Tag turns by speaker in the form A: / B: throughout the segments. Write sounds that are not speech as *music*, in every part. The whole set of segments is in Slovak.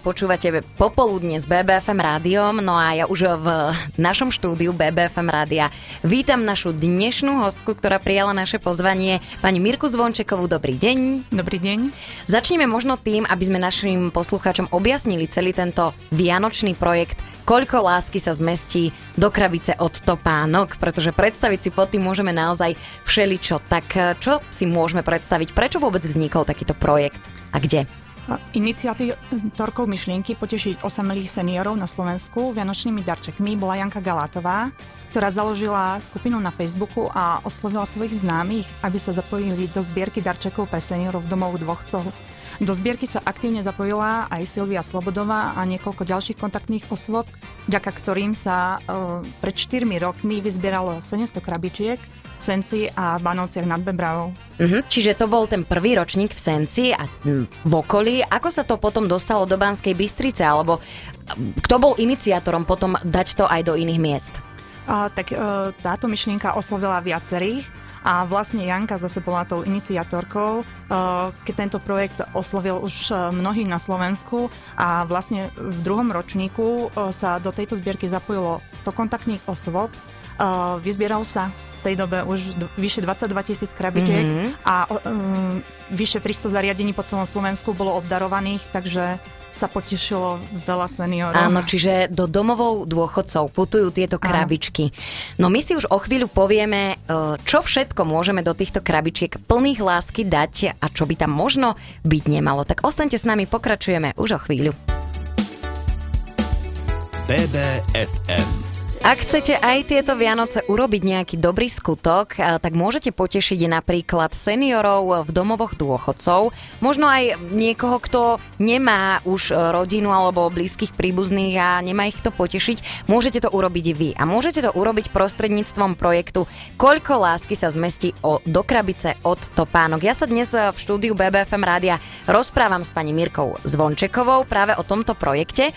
A: Počúvate popoludne s BBFM rádiom, no a ja už v našom štúdiu BBFM rádia vítam našu dnešnú hostku, ktorá prijala naše pozvanie, pani Mirku Zvončekovú. Dobrý deň.
B: Dobrý deň.
A: Začneme možno tým, aby sme našim poslucháčom objasnili celý tento vianočný projekt koľko lásky sa zmestí do krabice od topánok, pretože predstaviť si pod tým môžeme naozaj všeličo. Tak čo si môžeme predstaviť? Prečo vôbec vznikol takýto projekt a kde?
B: Iniciatítorkou myšlienky potešiť osamelých seniorov na Slovensku vianočnými darčekmi bola Janka Galátová, ktorá založila skupinu na Facebooku a oslovila svojich známych, aby sa zapojili do zbierky darčekov pre seniorov domov dôchodcov. Do zbierky sa aktívne zapojila aj Silvia Slobodová a niekoľko ďalších kontaktných osôb, vďaka ktorým sa e, pred 4 rokmi vyzbieralo 700 krabičiek Senci a Banovciach nad Bebravou.
A: Uh-huh, čiže to bol ten prvý ročník v Senci a v okolí. Ako sa to potom dostalo do Banskej Bystrice? Alebo kto bol iniciátorom potom dať to aj do iných miest?
B: A, tak e, táto myšlienka oslovila viacerých a vlastne Janka zase bola tou iniciatorkou, e, keď tento projekt oslovil už e, mnohých na Slovensku a vlastne v druhom ročníku e, sa do tejto zbierky zapojilo 100 kontaktných osôb, vyzbieral sa tej dobe už vyše 22 tisíc krabičiek mm-hmm. a um, vyše 300 zariadení po celom Slovensku bolo obdarovaných, takže sa potešilo veľa seniorov.
A: Áno, čiže do domovou dôchodcov putujú tieto krabičky. No my si už o chvíľu povieme, e, čo všetko môžeme do týchto krabičiek plných lásky dať a čo by tam možno byť nemalo. Tak ostaňte s nami, pokračujeme už o chvíľu. BBFM ak chcete aj tieto Vianoce urobiť nejaký dobrý skutok, tak môžete potešiť napríklad seniorov v domovoch dôchodcov, možno aj niekoho, kto nemá už rodinu alebo blízkych príbuzných a nemá ich to potešiť, môžete to urobiť vy. A môžete to urobiť prostredníctvom projektu Koľko lásky sa zmestí o, do krabice od topánok. Ja sa dnes v štúdiu BBFM rádia rozprávam s pani Mirkou Zvončekovou práve o tomto projekte.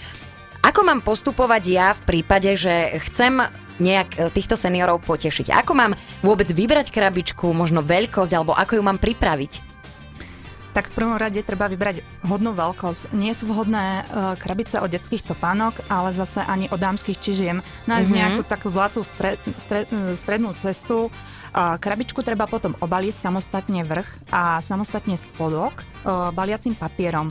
A: Ako mám postupovať ja v prípade, že chcem nejak e, týchto seniorov potešiť? Ako mám vôbec vybrať krabičku, možno veľkosť, alebo ako ju mám pripraviť?
B: Tak v prvom rade treba vybrať hodnú veľkosť. Nie sú vhodné uh, krabice od detských topánok, ale zase ani od dámskych čižiem. Nájsť mm-hmm. nejakú takú zlatú stred, stred, strednú cestu. Uh, krabičku treba potom obaliť samostatne vrch a samostatne spodok uh, baliacim papierom.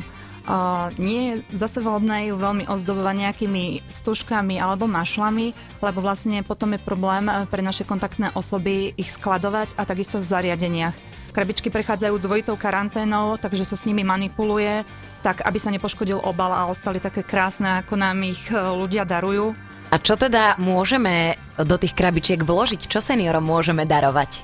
B: Nie je zase vhodné ju veľmi ozdobovať nejakými stužkami alebo mašlami, lebo vlastne potom je problém eh, pre naše kontaktné osoby ich skladovať a takisto v zariadeniach. Krabičky prechádzajú dvojitou karanténou, takže sa s nimi manipuluje, tak aby sa nepoškodil obal a ostali také krásne, ako nám ich eh, ľudia darujú.
A: A čo teda môžeme do tých krabičiek vložiť? Čo seniorom môžeme darovať?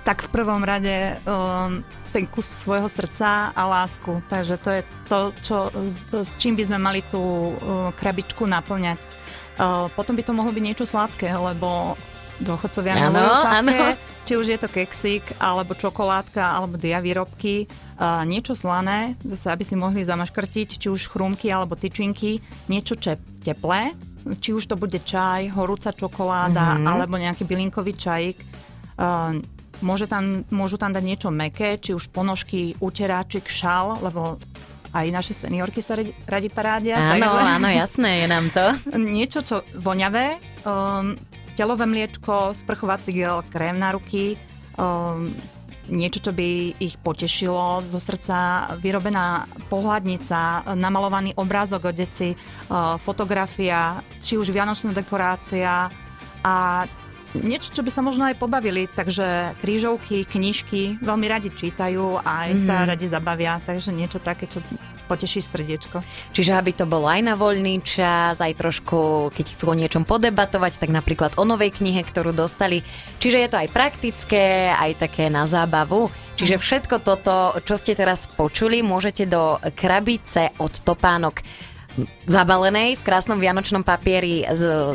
B: Tak v prvom rade um, ten kus svojho srdca a lásku. Takže to je to, čo, s, s čím by sme mali tú uh, krabičku naplňať. Uh, potom by to mohlo byť niečo sladké, lebo dôchodcovia milujú sladké. Ano. Či už je to keksík, alebo čokoládka, alebo dia výrobky. Uh, niečo slané, zase aby si mohli zamaškrtiť, či už chrúmky alebo tyčinky. Niečo čep, teplé, či už to bude čaj, horúca čokoláda, mm-hmm. alebo nejaký bylinkový čajík. Uh, Môže tam, môžu tam dať niečo meké, či už ponožky, uteráčik, šal, lebo aj naše seniorky sa radi, radi parádia.
A: Áno, takže... áno, jasné, je nám to. *laughs*
B: Niečo, čo voňavé, um, telové mliečko, sprchovací gel, krém na ruky, um, niečo, čo by ich potešilo zo srdca, vyrobená pohľadnica, namalovaný obrázok od deti, uh, fotografia, či už vianočná dekorácia a niečo, čo by sa možno aj pobavili, takže krížovky, knižky veľmi radi čítajú a aj mm. sa mhm. radi zabavia, takže niečo také, čo poteší srdiečko.
A: Čiže aby to bolo aj na voľný čas, aj trošku, keď chcú o niečom podebatovať, tak napríklad o novej knihe, ktorú dostali. Čiže je to aj praktické, aj také na zábavu. Čiže mhm. všetko toto, čo ste teraz počuli, môžete do krabice od topánok zabalenej v krásnom vianočnom papieri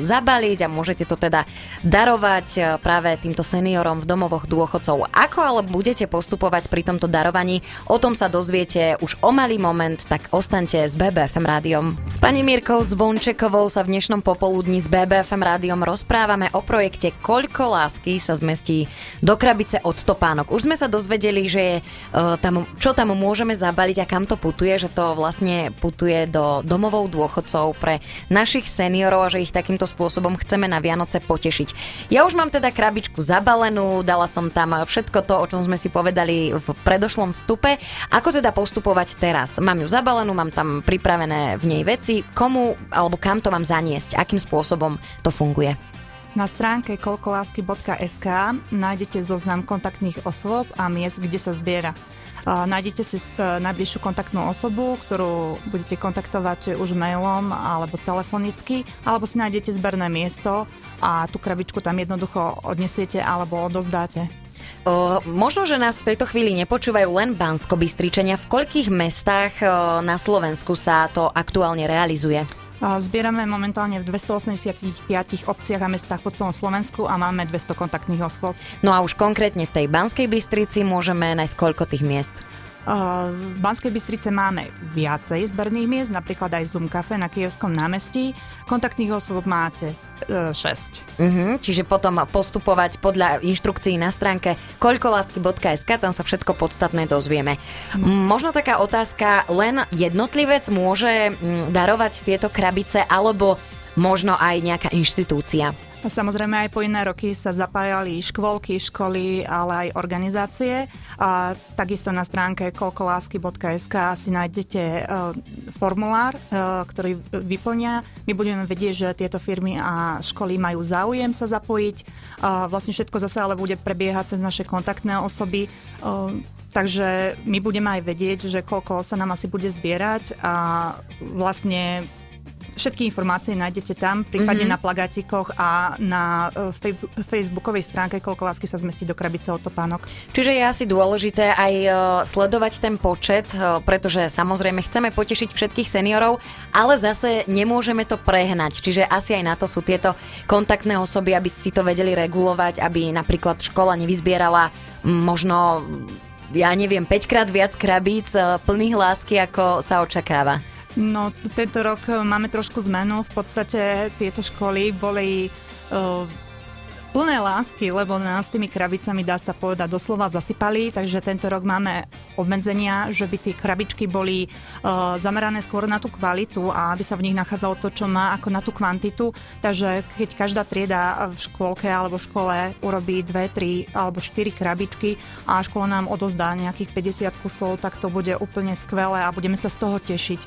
A: zabaliť a môžete to teda darovať e, práve týmto seniorom v domovoch dôchodcov. Ako ale budete postupovať pri tomto darovaní, o tom sa dozviete už o malý moment, tak ostaňte s BBFM rádiom. S pani Mírkou Zvončekovou sa v dnešnom popoludní s BBFM rádiom rozprávame o projekte Koľko lásky sa zmestí do krabice od topánok. Už sme sa dozvedeli, že je, uh, tam, čo tam môžeme zabaliť a kam to putuje, že to vlastne putuje do domovou dôchodcov pre našich seniorov a že ich takýmto spôsobom chceme na Vianoce potešiť. Ja už mám teda krabičku zabalenú, dala som tam všetko to, o čom sme si povedali v predošlom vstupe. Ako teda postupovať teraz? Mám ju zabalenú, mám tam pripravené v nej veci, komu alebo kam to mám zaniesť, akým spôsobom to funguje.
B: Na stránke kolkolásky.sk nájdete zoznam kontaktných osôb a miest, kde sa zbiera. Nájdete si e, najbližšiu kontaktnú osobu, ktorú budete kontaktovať či už mailom alebo telefonicky, alebo si nájdete zberné miesto a tú krabičku tam jednoducho odnesiete alebo odozdáte.
A: O, možno, že nás v tejto chvíli nepočúvajú len bansko bystričania V koľkých mestách o, na Slovensku sa to aktuálne realizuje?
B: Zbierame momentálne v 285 obciach a mestách po celom Slovensku a máme 200 kontaktných osôb.
A: No a už konkrétne v tej Banskej Bystrici môžeme nájsť koľko tých miest?
B: V Banskej Bystrice máme viacej zberných miest, napríklad aj Zoom Cafe na Kievskom námestí. Kontaktných osôb máte 6.
A: Uh-huh, čiže potom postupovať podľa inštrukcií na stránke koľkolásky.sk, tam sa všetko podstatné dozvieme. No. Možno taká otázka, len jednotlivec môže darovať tieto krabice, alebo možno aj nejaká inštitúcia?
B: Samozrejme aj po iné roky sa zapájali škôlky, školy, ale aj organizácie. A takisto na stránke kolkolásky.sk si nájdete uh, formulár, uh, ktorý vyplňa. My budeme vedieť, že tieto firmy a školy majú záujem sa zapojiť. Vlastne všetko zase ale bude prebiehať cez naše kontaktné osoby. Uh, Takže my budeme aj vedieť, že koľko sa nám asi bude zbierať a vlastne Všetky informácie nájdete tam, prípadne mm-hmm. na plagátikoch a na uh, facebookovej stránke Koľko lásky sa zmestí do krabice od topánok.
A: Čiže je asi dôležité aj uh, sledovať ten počet, uh, pretože samozrejme chceme potešiť všetkých seniorov, ale zase nemôžeme to prehnať. Čiže asi aj na to sú tieto kontaktné osoby, aby si to vedeli regulovať, aby napríklad škola nevyzbierala možno ja neviem, 5 krát viac krabíc plných lásky, ako sa očakáva.
B: No, tento rok máme trošku zmenu. V podstate tieto školy boli uh, plné lásky, lebo nás tými krabicami, dá sa povedať, doslova zasypali, takže tento rok máme obmedzenia, že by tie krabičky boli uh, zamerané skôr na tú kvalitu a aby sa v nich nachádzalo to, čo má, ako na tú kvantitu. Takže keď každá trieda v škôlke alebo v škole urobí dve, tri alebo štyri krabičky a škola nám odozdá nejakých 50 kusov, tak to bude úplne skvelé a budeme sa z toho tešiť.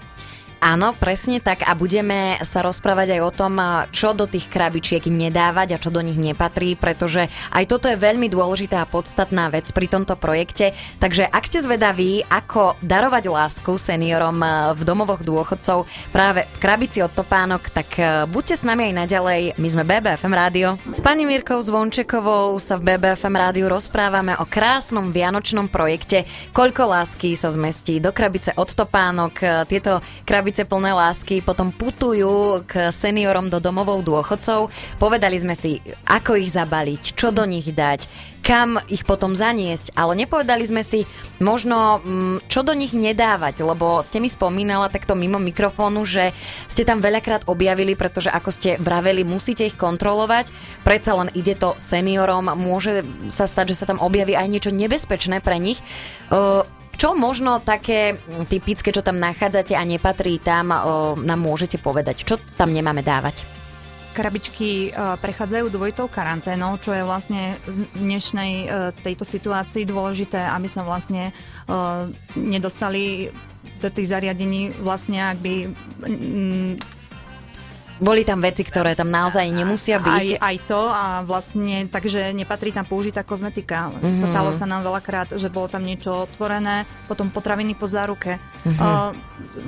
A: Áno, presne tak a budeme sa rozprávať aj o tom, čo do tých krabičiek nedávať a čo do nich nepatrí, pretože aj toto je veľmi dôležitá a podstatná vec pri tomto projekte. Takže ak ste zvedaví, ako darovať lásku seniorom v domovoch dôchodcov práve v krabici od topánok, tak e, buďte s nami aj naďalej. My sme BBFM Rádio. S pani Mirkou Zvončekovou sa v BBFM Rádiu rozprávame o krásnom vianočnom projekte Koľko lásky sa zmestí do krabice od topánok. E, tieto krabice krabice plné lásky potom putujú k seniorom do domovou dôchodcov. Povedali sme si, ako ich zabaliť, čo do nich dať, kam ich potom zaniesť, ale nepovedali sme si možno, mm, čo do nich nedávať, lebo ste mi spomínala takto mimo mikrofónu, že ste tam veľakrát objavili, pretože ako ste vraveli, musíte ich kontrolovať, predsa len ide to seniorom, môže sa stať, že sa tam objaví aj niečo nebezpečné pre nich. Čo možno také typické, čo tam nachádzate a nepatrí tam, o, nám môžete povedať? Čo tam nemáme dávať?
B: krabičky prechádzajú dvojitou karanténou, čo je vlastne v dnešnej e, tejto situácii dôležité, aby sa vlastne e, nedostali do tých zariadení vlastne, ak by
A: boli tam veci, ktoré tam naozaj nemusia byť.
B: Aj, aj to a vlastne, takže nepatrí tam použitá kozmetika. Mm-hmm. Stalo sa nám veľakrát, že bolo tam niečo otvorené, potom potraviny po záruke. Mm-hmm. Uh,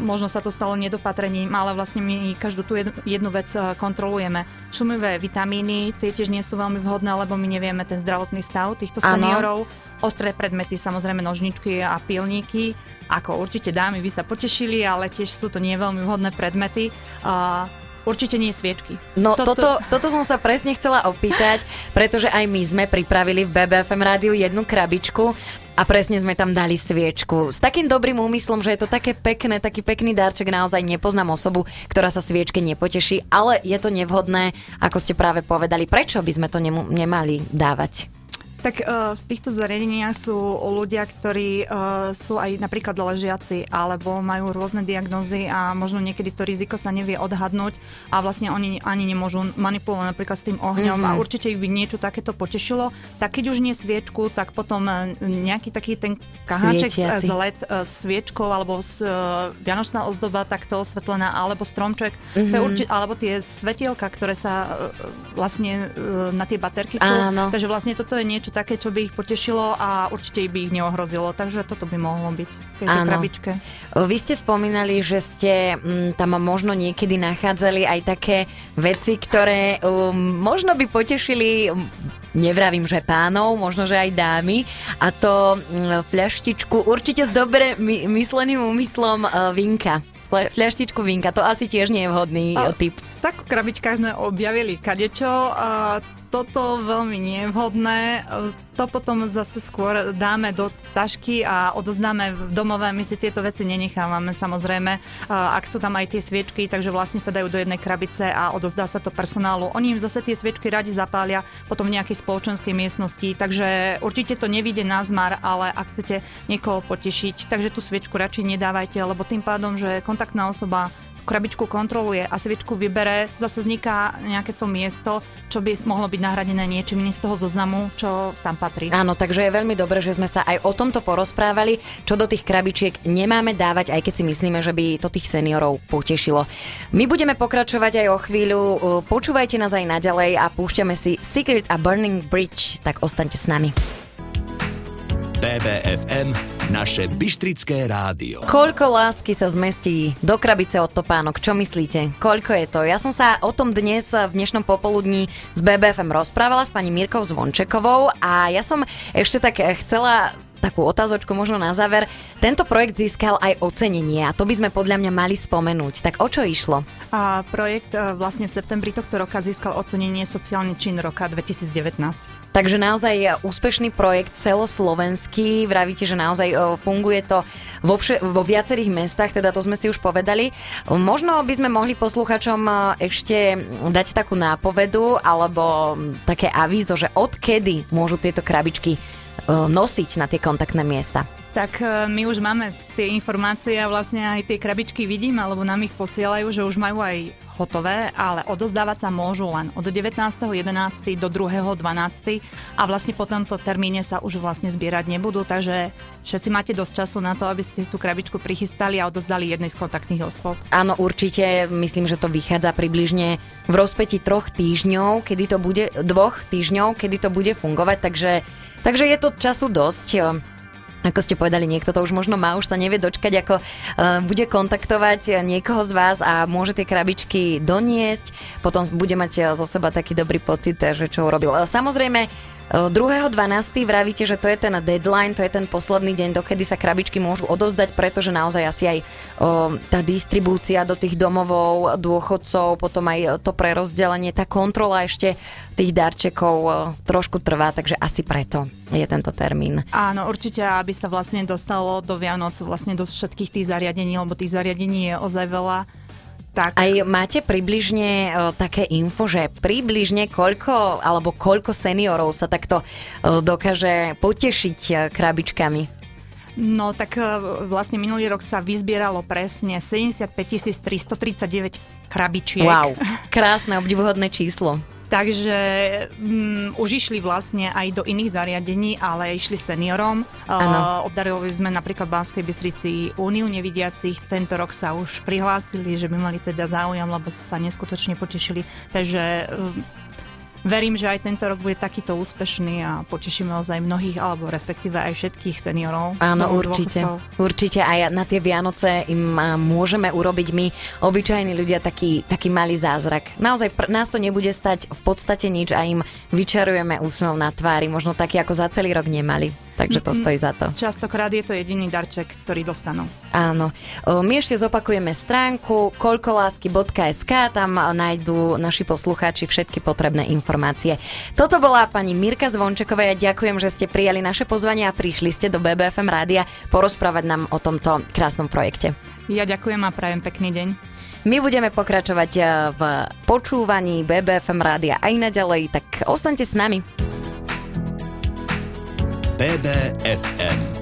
B: možno sa to stalo nedopatrením, ale vlastne my každú tú jednu, jednu vec kontrolujeme. Šumivé vitamíny, tie tiež nie sú veľmi vhodné, lebo my nevieme ten zdravotný stav týchto seniorov. Ano. Ostré predmety, samozrejme nožničky a pilníky. Ako určite dámy by sa potešili, ale tiež sú to nie veľmi vhodné predmety. Uh, Určite nie sviečky.
A: No toto... Toto, toto som sa presne chcela opýtať, pretože aj my sme pripravili v BBFM rádiu jednu krabičku a presne sme tam dali sviečku. S takým dobrým úmyslom, že je to také pekné, taký pekný darček, naozaj nepoznám osobu, ktorá sa sviečke nepoteší, ale je to nevhodné, ako ste práve povedali. Prečo by sme to nemu- nemali dávať?
B: Tak uh, v týchto zariadeniach sú ľudia, ktorí uh, sú aj napríklad ležiaci alebo majú rôzne diagnózy a možno niekedy to riziko sa nevie odhadnúť a vlastne oni ani nemôžu manipulovať napríklad s tým ohňom mm-hmm. a určite ich by niečo takéto potešilo. Tak keď už nie sviečku, tak potom nejaký taký ten kaháček z, z LED uh, sviečkou alebo z, uh, vianočná ozdoba takto osvetlená alebo stromček, mm-hmm. to je urči- alebo tie svetielka, ktoré sa uh, vlastne uh, na tie baterky sú. Áno. Takže vlastne toto je niečo niečo také, čo by ich potešilo a určite by ich neohrozilo. Takže toto by mohlo byť v tejto Áno. krabičke.
A: Vy ste spomínali, že ste m, mm, tam možno niekedy nachádzali aj také veci, ktoré um, možno by potešili nevravím, že pánov, možno, že aj dámy. A to um, fľaštičku určite s dobre my, mysleným úmyslom uh, vinka. Fľaštičku vinka, to asi tiež nie je vhodný a, typ.
B: Tak v krabičkách sme objavili kadečo. A toto veľmi nie je vhodné. To potom zase skôr dáme do tašky a odozdáme v domove. My si tieto veci nenechávame samozrejme, ak sú tam aj tie sviečky, takže vlastne sa dajú do jednej krabice a odozdá sa to personálu. Oni im zase tie sviečky radi zapália potom v nejakej spoločenskej miestnosti, takže určite to nevíde na zmar, ale ak chcete niekoho potešiť, takže tú sviečku radšej nedávajte, lebo tým pádom, že kontaktná osoba krabičku kontroluje a sviečku vybere, zase vzniká nejaké to miesto, čo by mohlo byť nahradené niečím z toho zoznamu, čo tam patrí.
A: Áno, takže je veľmi dobré, že sme sa aj o tomto porozprávali, čo do tých krabičiek nemáme dávať, aj keď si myslíme, že by to tých seniorov potešilo. My budeme pokračovať aj o chvíľu, počúvajte nás aj naďalej a púšťame si Secret a Burning Bridge, tak ostaňte s nami.
C: BBFM, naše Bystrické rádio.
A: Koľko lásky sa zmestí do krabice od topánok? Čo myslíte? Koľko je to? Ja som sa o tom dnes v dnešnom popoludní s BBFM rozprávala s pani Mírkou Zvončekovou a ja som ešte tak chcela takú otázočku možno na záver. Tento projekt získal aj ocenenie a to by sme podľa mňa mali spomenúť. Tak o čo išlo?
B: A projekt e, vlastne v septembri tohto roka získal ocenenie Sociálny čin roka 2019.
A: Takže naozaj úspešný projekt celoslovenský. Vravíte, že naozaj e, funguje to vo, vše, vo viacerých mestách, teda to sme si už povedali. Možno by sme mohli posluchačom e, ešte dať takú nápovedu alebo také avízo, že odkedy môžu tieto krabičky nosiť na tie kontaktné miesta?
B: Tak e, my už máme tie informácie a vlastne aj tie krabičky vidím, alebo nám ich posielajú, že už majú aj hotové, ale odozdávať sa môžu len od 19.11. do 2.12. a vlastne po tomto termíne sa už vlastne zbierať nebudú, takže všetci máte dosť času na to, aby ste tú krabičku prichystali a odozdali jednej z kontaktných osôb.
A: Áno, určite, myslím, že to vychádza približne v rozpeti troch týždňov, kedy to bude, dvoch týždňov, kedy to bude fungovať, takže Takže je to času dosť. Ako ste povedali, niekto to už možno má, už sa nevie dočkať, ako uh, bude kontaktovať niekoho z vás a môže tie krabičky doniesť, potom bude mať zo seba taký dobrý pocit, že čo urobil. Samozrejme, 2.12. vravíte, že to je ten deadline, to je ten posledný deň, dokedy sa krabičky môžu odovzdať, pretože naozaj asi aj o, tá distribúcia do tých domovov dôchodcov, potom aj to prerozdelenie, tá kontrola ešte tých darčekov o, trošku trvá, takže asi preto je tento termín.
B: Áno, určite, aby sa vlastne dostalo do Vianoc vlastne do všetkých tých zariadení, lebo tých zariadení je ozaj veľa
A: tak. Aj máte približne o, také info, že približne koľko alebo koľko seniorov sa takto o, dokáže potešiť o, krabičkami?
B: No tak vlastne minulý rok sa vyzbieralo presne 75 339 krabičiek.
A: Wow, *laughs* krásne, obdivuhodné číslo.
B: Takže um, už išli vlastne aj do iných zariadení, ale išli seniorom. Uh, obdarovali sme napríklad v Banskej Bystrici Úniu nevidiacich. Tento rok sa už prihlásili, že by mali teda záujem, lebo sa neskutočne potešili. Takže um, Verím, že aj tento rok bude takýto úspešný a potešíme ozaj mnohých, alebo respektíve aj všetkých seniorov.
A: Áno, určite. Dôchodcov. Určite aj na tie Vianoce im môžeme urobiť my, obyčajní ľudia, taký, taký malý zázrak. Naozaj pr- nás to nebude stať v podstate nič a im vyčarujeme úsmev na tvári, možno taký, ako za celý rok nemali. Takže to stojí za to.
B: Častokrát je to jediný darček, ktorý dostanú.
A: Áno. My ešte zopakujeme stránku koľkolásky.sk, tam nájdú naši poslucháči všetky potrebné informácie. Toto bola pani Mirka Zvončeková, ja ďakujem, že ste prijali naše pozvanie a prišli ste do BBFM rádia porozprávať nám o tomto krásnom projekte.
B: Ja ďakujem a prajem pekný deň.
A: My budeme pokračovať v počúvaní BBFM rádia aj naďalej, tak ostaňte s nami.
C: BBFM